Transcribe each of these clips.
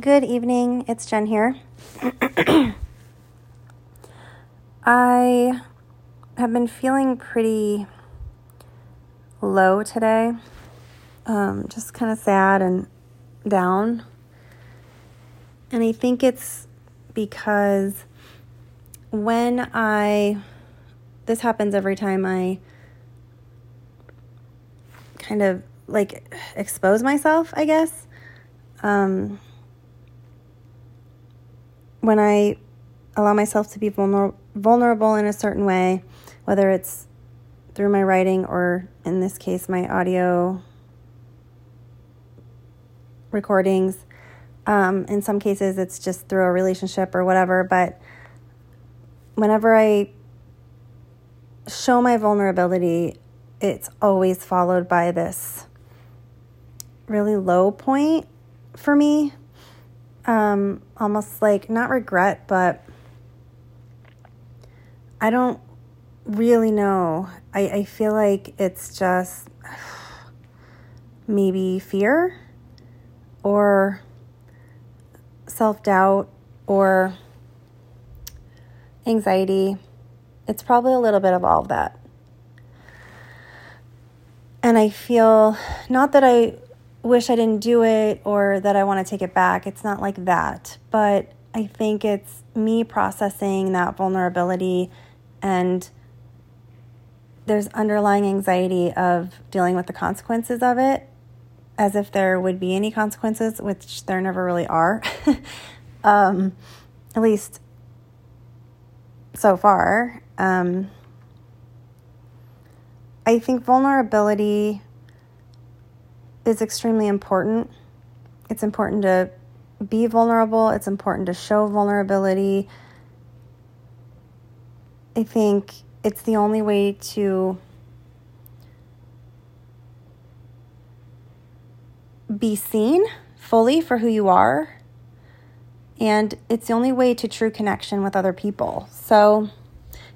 Good evening. It's Jen here. I have been feeling pretty low today, um, just kind of sad and down. And I think it's because when I, this happens every time I kind of like expose myself, I guess. Um, when I allow myself to be vulner- vulnerable in a certain way, whether it's through my writing or in this case, my audio recordings. Um, in some cases, it's just through a relationship or whatever. But whenever I show my vulnerability, it's always followed by this really low point for me um, almost like not regret, but I don't really know. I, I feel like it's just maybe fear or self doubt or anxiety. It's probably a little bit of all of that. And I feel not that I wish I didn't do it or that I want to take it back. It's not like that. But I think it's me processing that vulnerability and there's underlying anxiety of dealing with the consequences of it as if there would be any consequences, which there never really are. um, at least so far. Um, I think vulnerability is extremely important. It's important to be vulnerable, it's important to show vulnerability. I think it's the only way to be seen fully for who you are. And it's the only way to true connection with other people. So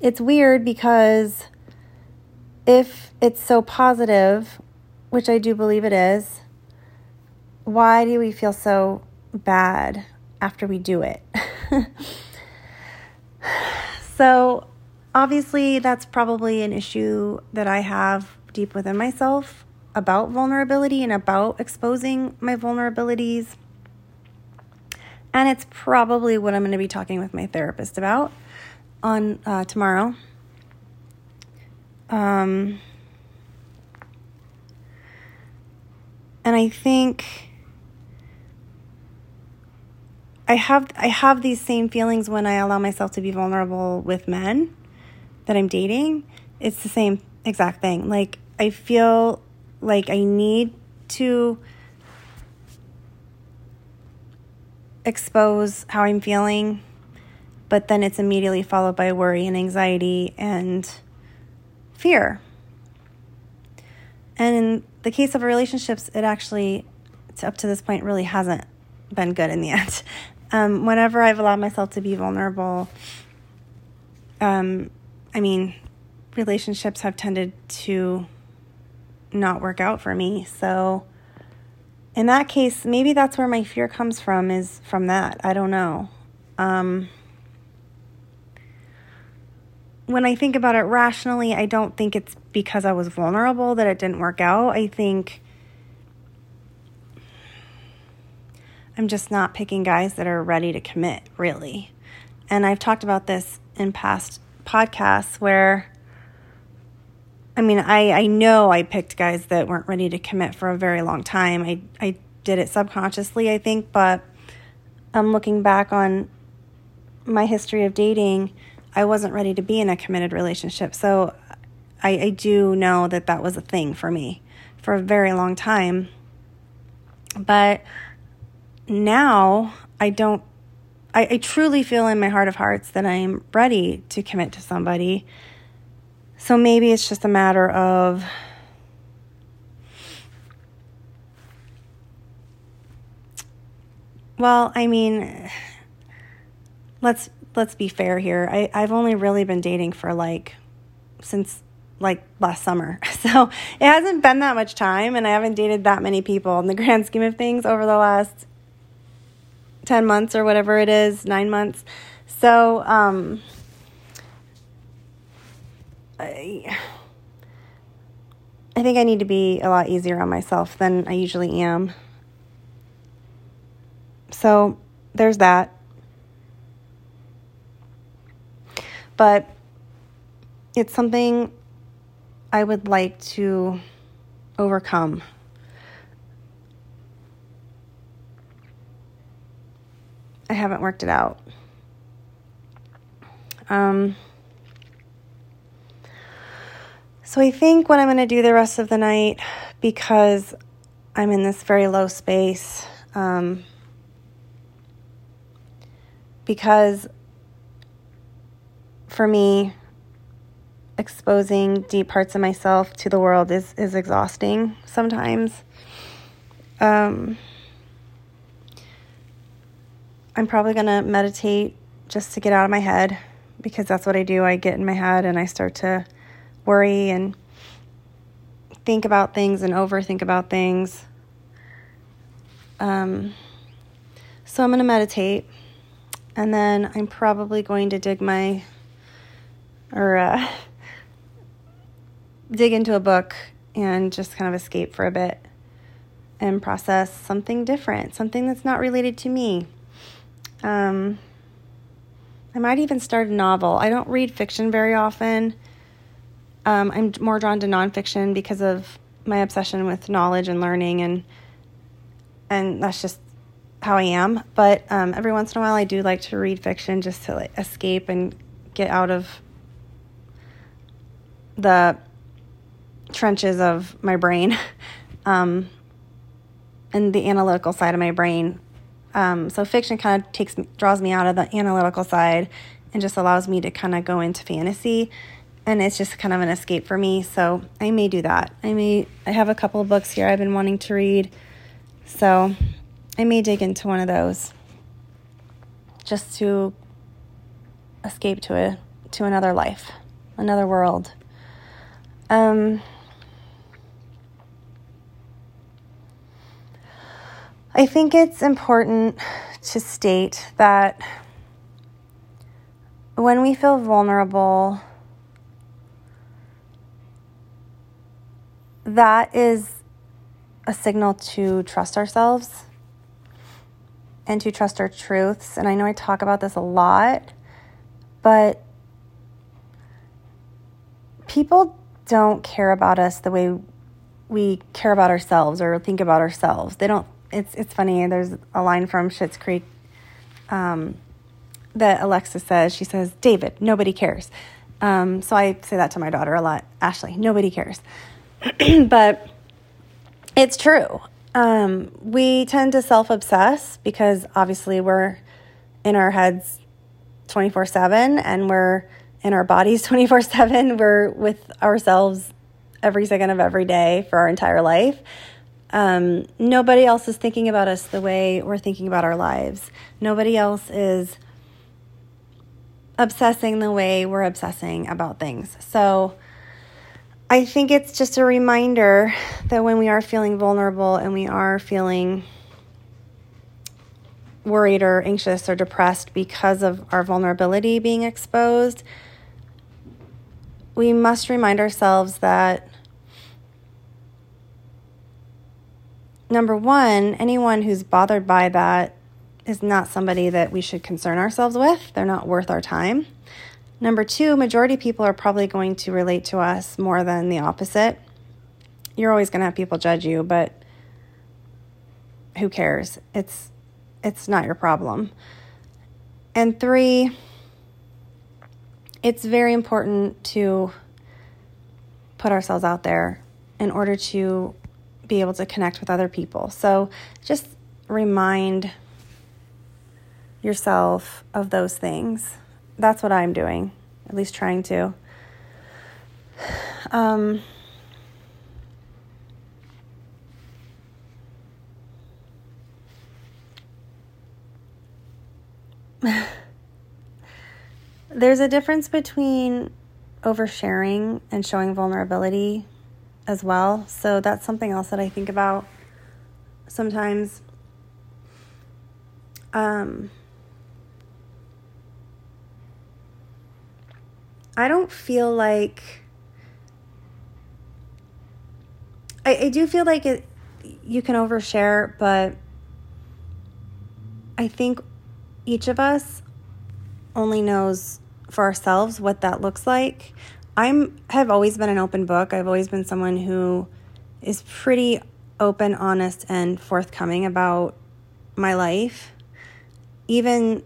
it's weird because if it's so positive, which I do believe it is, why do we feel so bad after we do it? so, obviously, that's probably an issue that I have deep within myself about vulnerability and about exposing my vulnerabilities. And it's probably what I'm going to be talking with my therapist about on uh, tomorrow. Um, and I think I have I have these same feelings when I allow myself to be vulnerable with men that I'm dating. It's the same exact thing. Like I feel like I need to expose how I'm feeling, but then it's immediately followed by worry and anxiety and fear. And in the case of relationships, it actually, up to this point, really hasn't been good in the end. Um, whenever I've allowed myself to be vulnerable, um, I mean, relationships have tended to not work out for me. So, in that case, maybe that's where my fear comes from, is from that. I don't know. Um, when I think about it rationally, I don't think it's because I was vulnerable that it didn't work out. I think I'm just not picking guys that are ready to commit, really. And I've talked about this in past podcasts where I mean, I, I know I picked guys that weren't ready to commit for a very long time. I, I did it subconsciously, I think, but I'm looking back on my history of dating I wasn't ready to be in a committed relationship. So I, I do know that that was a thing for me for a very long time. But now I don't, I, I truly feel in my heart of hearts that I'm ready to commit to somebody. So maybe it's just a matter of well, I mean, let's let's be fair here. I, I've only really been dating for like since like last summer. So it hasn't been that much time, and I haven't dated that many people in the grand scheme of things over the last 10 months or whatever it is, nine months. So, um, I, I think I need to be a lot easier on myself than I usually am. So, there's that. But it's something I would like to overcome. I haven't worked it out. Um, so I think what I'm going to do the rest of the night, because I'm in this very low space, um, because for me, exposing deep parts of myself to the world is, is exhausting sometimes. Um, I'm probably going to meditate just to get out of my head because that's what I do. I get in my head and I start to worry and think about things and overthink about things. Um, so I'm going to meditate and then I'm probably going to dig my or uh, dig into a book and just kind of escape for a bit and process something different, something that's not related to me. Um, I might even start a novel. I don't read fiction very often. Um, I'm more drawn to nonfiction because of my obsession with knowledge and learning, and and that's just how I am. But um, every once in a while, I do like to read fiction just to like, escape and get out of the trenches of my brain um, and the analytical side of my brain. Um, so fiction kind of takes draws me out of the analytical side and just allows me to kind of go into fantasy. And it's just kind of an escape for me. So i may do that. I may i have a couple of books here i've been wanting to read. So i may dig into one of those just to escape to a to another life another world um, I think it's important to state that when we feel vulnerable, that is a signal to trust ourselves and to trust our truths. And I know I talk about this a lot, but people don't care about us the way we care about ourselves or think about ourselves. They don't. It's it's funny. There's a line from Schitt's Creek um, that Alexis says. She says, "David, nobody cares." Um, so I say that to my daughter a lot. Ashley, nobody cares, but it's true. Um, we tend to self obsess because obviously we're in our heads twenty four seven, and we're in our bodies 24 7. We're with ourselves every second of every day for our entire life. Um, nobody else is thinking about us the way we're thinking about our lives. Nobody else is obsessing the way we're obsessing about things. So I think it's just a reminder that when we are feeling vulnerable and we are feeling worried or anxious or depressed because of our vulnerability being exposed, we must remind ourselves that number one, anyone who's bothered by that is not somebody that we should concern ourselves with. They're not worth our time. Number two, majority people are probably going to relate to us more than the opposite. You're always going to have people judge you, but who cares? It's it's not your problem. And three, it's very important to put ourselves out there in order to be able to connect with other people. So just remind yourself of those things. That's what I'm doing, at least trying to. Um, There's a difference between oversharing and showing vulnerability as well. So that's something else that I think about sometimes. Um, I don't feel like. I, I do feel like it, you can overshare, but I think each of us only knows for ourselves what that looks like. I'm have always been an open book. I've always been someone who is pretty open, honest, and forthcoming about my life. Even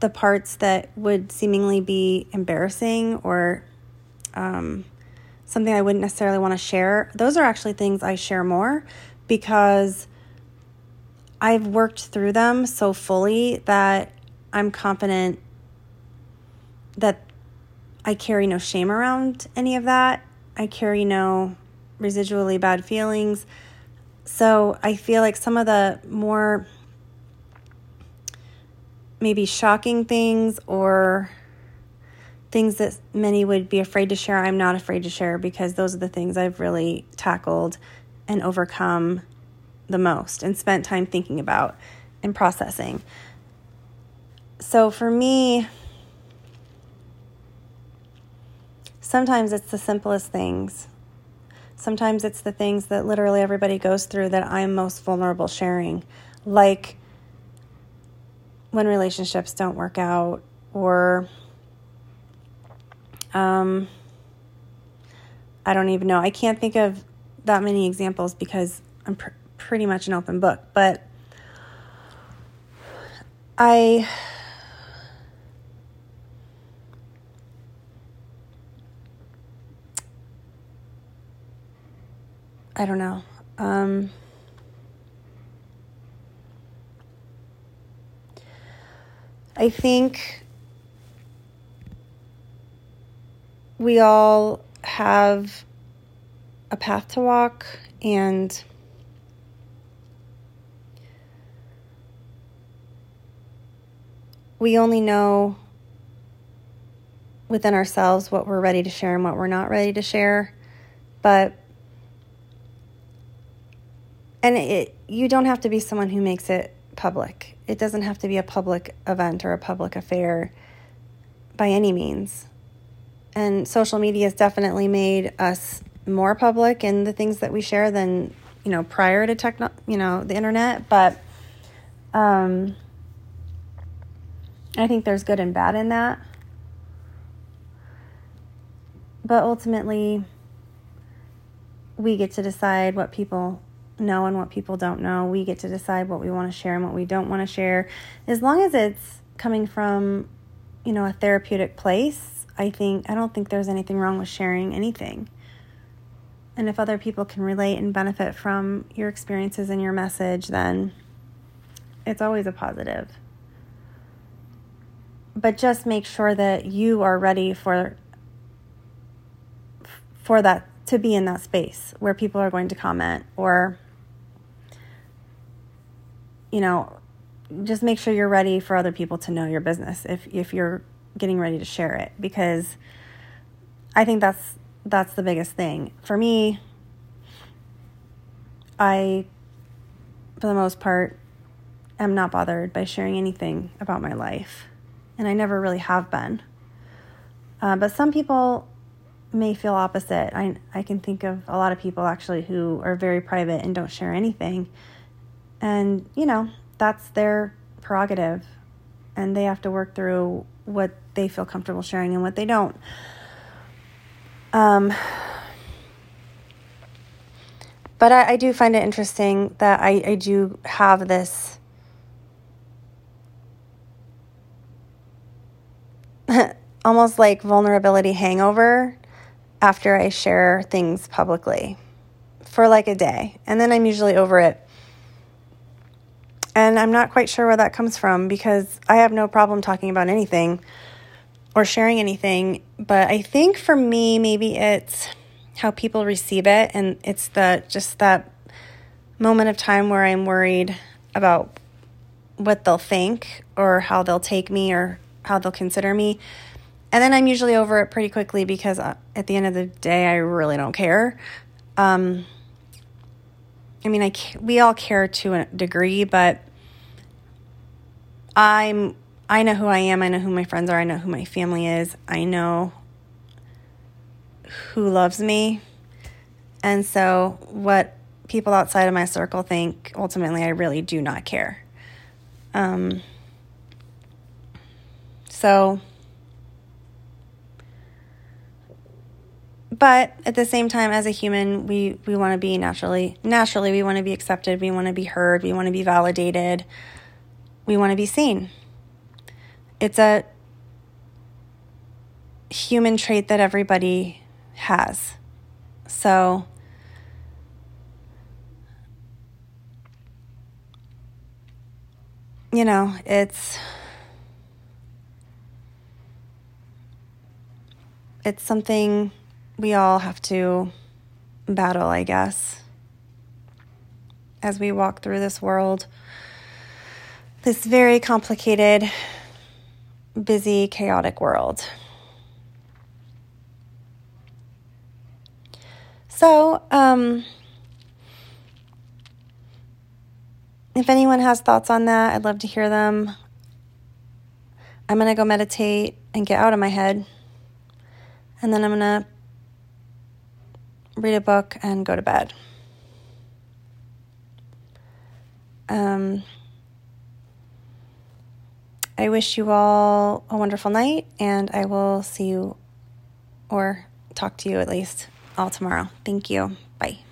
the parts that would seemingly be embarrassing or um, something I wouldn't necessarily want to share, those are actually things I share more because I've worked through them so fully that I'm confident that I carry no shame around any of that. I carry no residually bad feelings. So I feel like some of the more maybe shocking things or things that many would be afraid to share, I'm not afraid to share because those are the things I've really tackled and overcome the most and spent time thinking about and processing. So for me, sometimes it's the simplest things. Sometimes it's the things that literally everybody goes through that I'm most vulnerable sharing, like when relationships don't work out or um, I don't even know. I can't think of that many examples because I'm pr- pretty much an open book, but I I don't know. Um, I think we all have a path to walk and we only know within ourselves what we're ready to share and what we're not ready to share. But and it you don't have to be someone who makes it public. It doesn't have to be a public event or a public affair by any means. And social media has definitely made us more public in the things that we share than, you know, prior to techno, you know, the internet, but um I think there's good and bad in that. But ultimately, we get to decide what people know and what people don't know. We get to decide what we want to share and what we don't want to share. As long as it's coming from, you know, a therapeutic place, I think I don't think there's anything wrong with sharing anything. And if other people can relate and benefit from your experiences and your message, then it's always a positive but just make sure that you are ready for for that to be in that space where people are going to comment or you know just make sure you're ready for other people to know your business if if you're getting ready to share it because I think that's that's the biggest thing. For me, I for the most part am not bothered by sharing anything about my life and I never really have been. Uh, but some people may feel opposite. I, I can think of a lot of people actually who are very private and don't share anything. And, you know, that's their prerogative. And they have to work through what they feel comfortable sharing and what they don't. Um, but I, I do find it interesting that I, I do have this almost like vulnerability hangover after I share things publicly for like a day. And then I'm usually over it. And I'm not quite sure where that comes from because I have no problem talking about anything or sharing anything. But I think for me, maybe it's how people receive it. And it's the just that moment of time where I'm worried about what they'll think or how they'll take me or how they'll consider me. And then I'm usually over it pretty quickly because uh, at the end of the day, I really don't care. Um, I mean, I we all care to a degree, but I'm I know who I am, I know who my friends are, I know who my family is. I know who loves me. And so what people outside of my circle think, ultimately I really do not care. Um so but at the same time as a human we we want to be naturally naturally we want to be accepted we want to be heard we want to be validated we want to be seen. It's a human trait that everybody has. So you know it's it's something we all have to battle, I guess, as we walk through this world. This very complicated, busy, chaotic world. So, um, if anyone has thoughts on that, I'd love to hear them. I'm going to go meditate and get out of my head. And then I'm going to read a book, and go to bed. Um, I wish you all a wonderful night, and I will see you or talk to you at least all tomorrow. Thank you. Bye.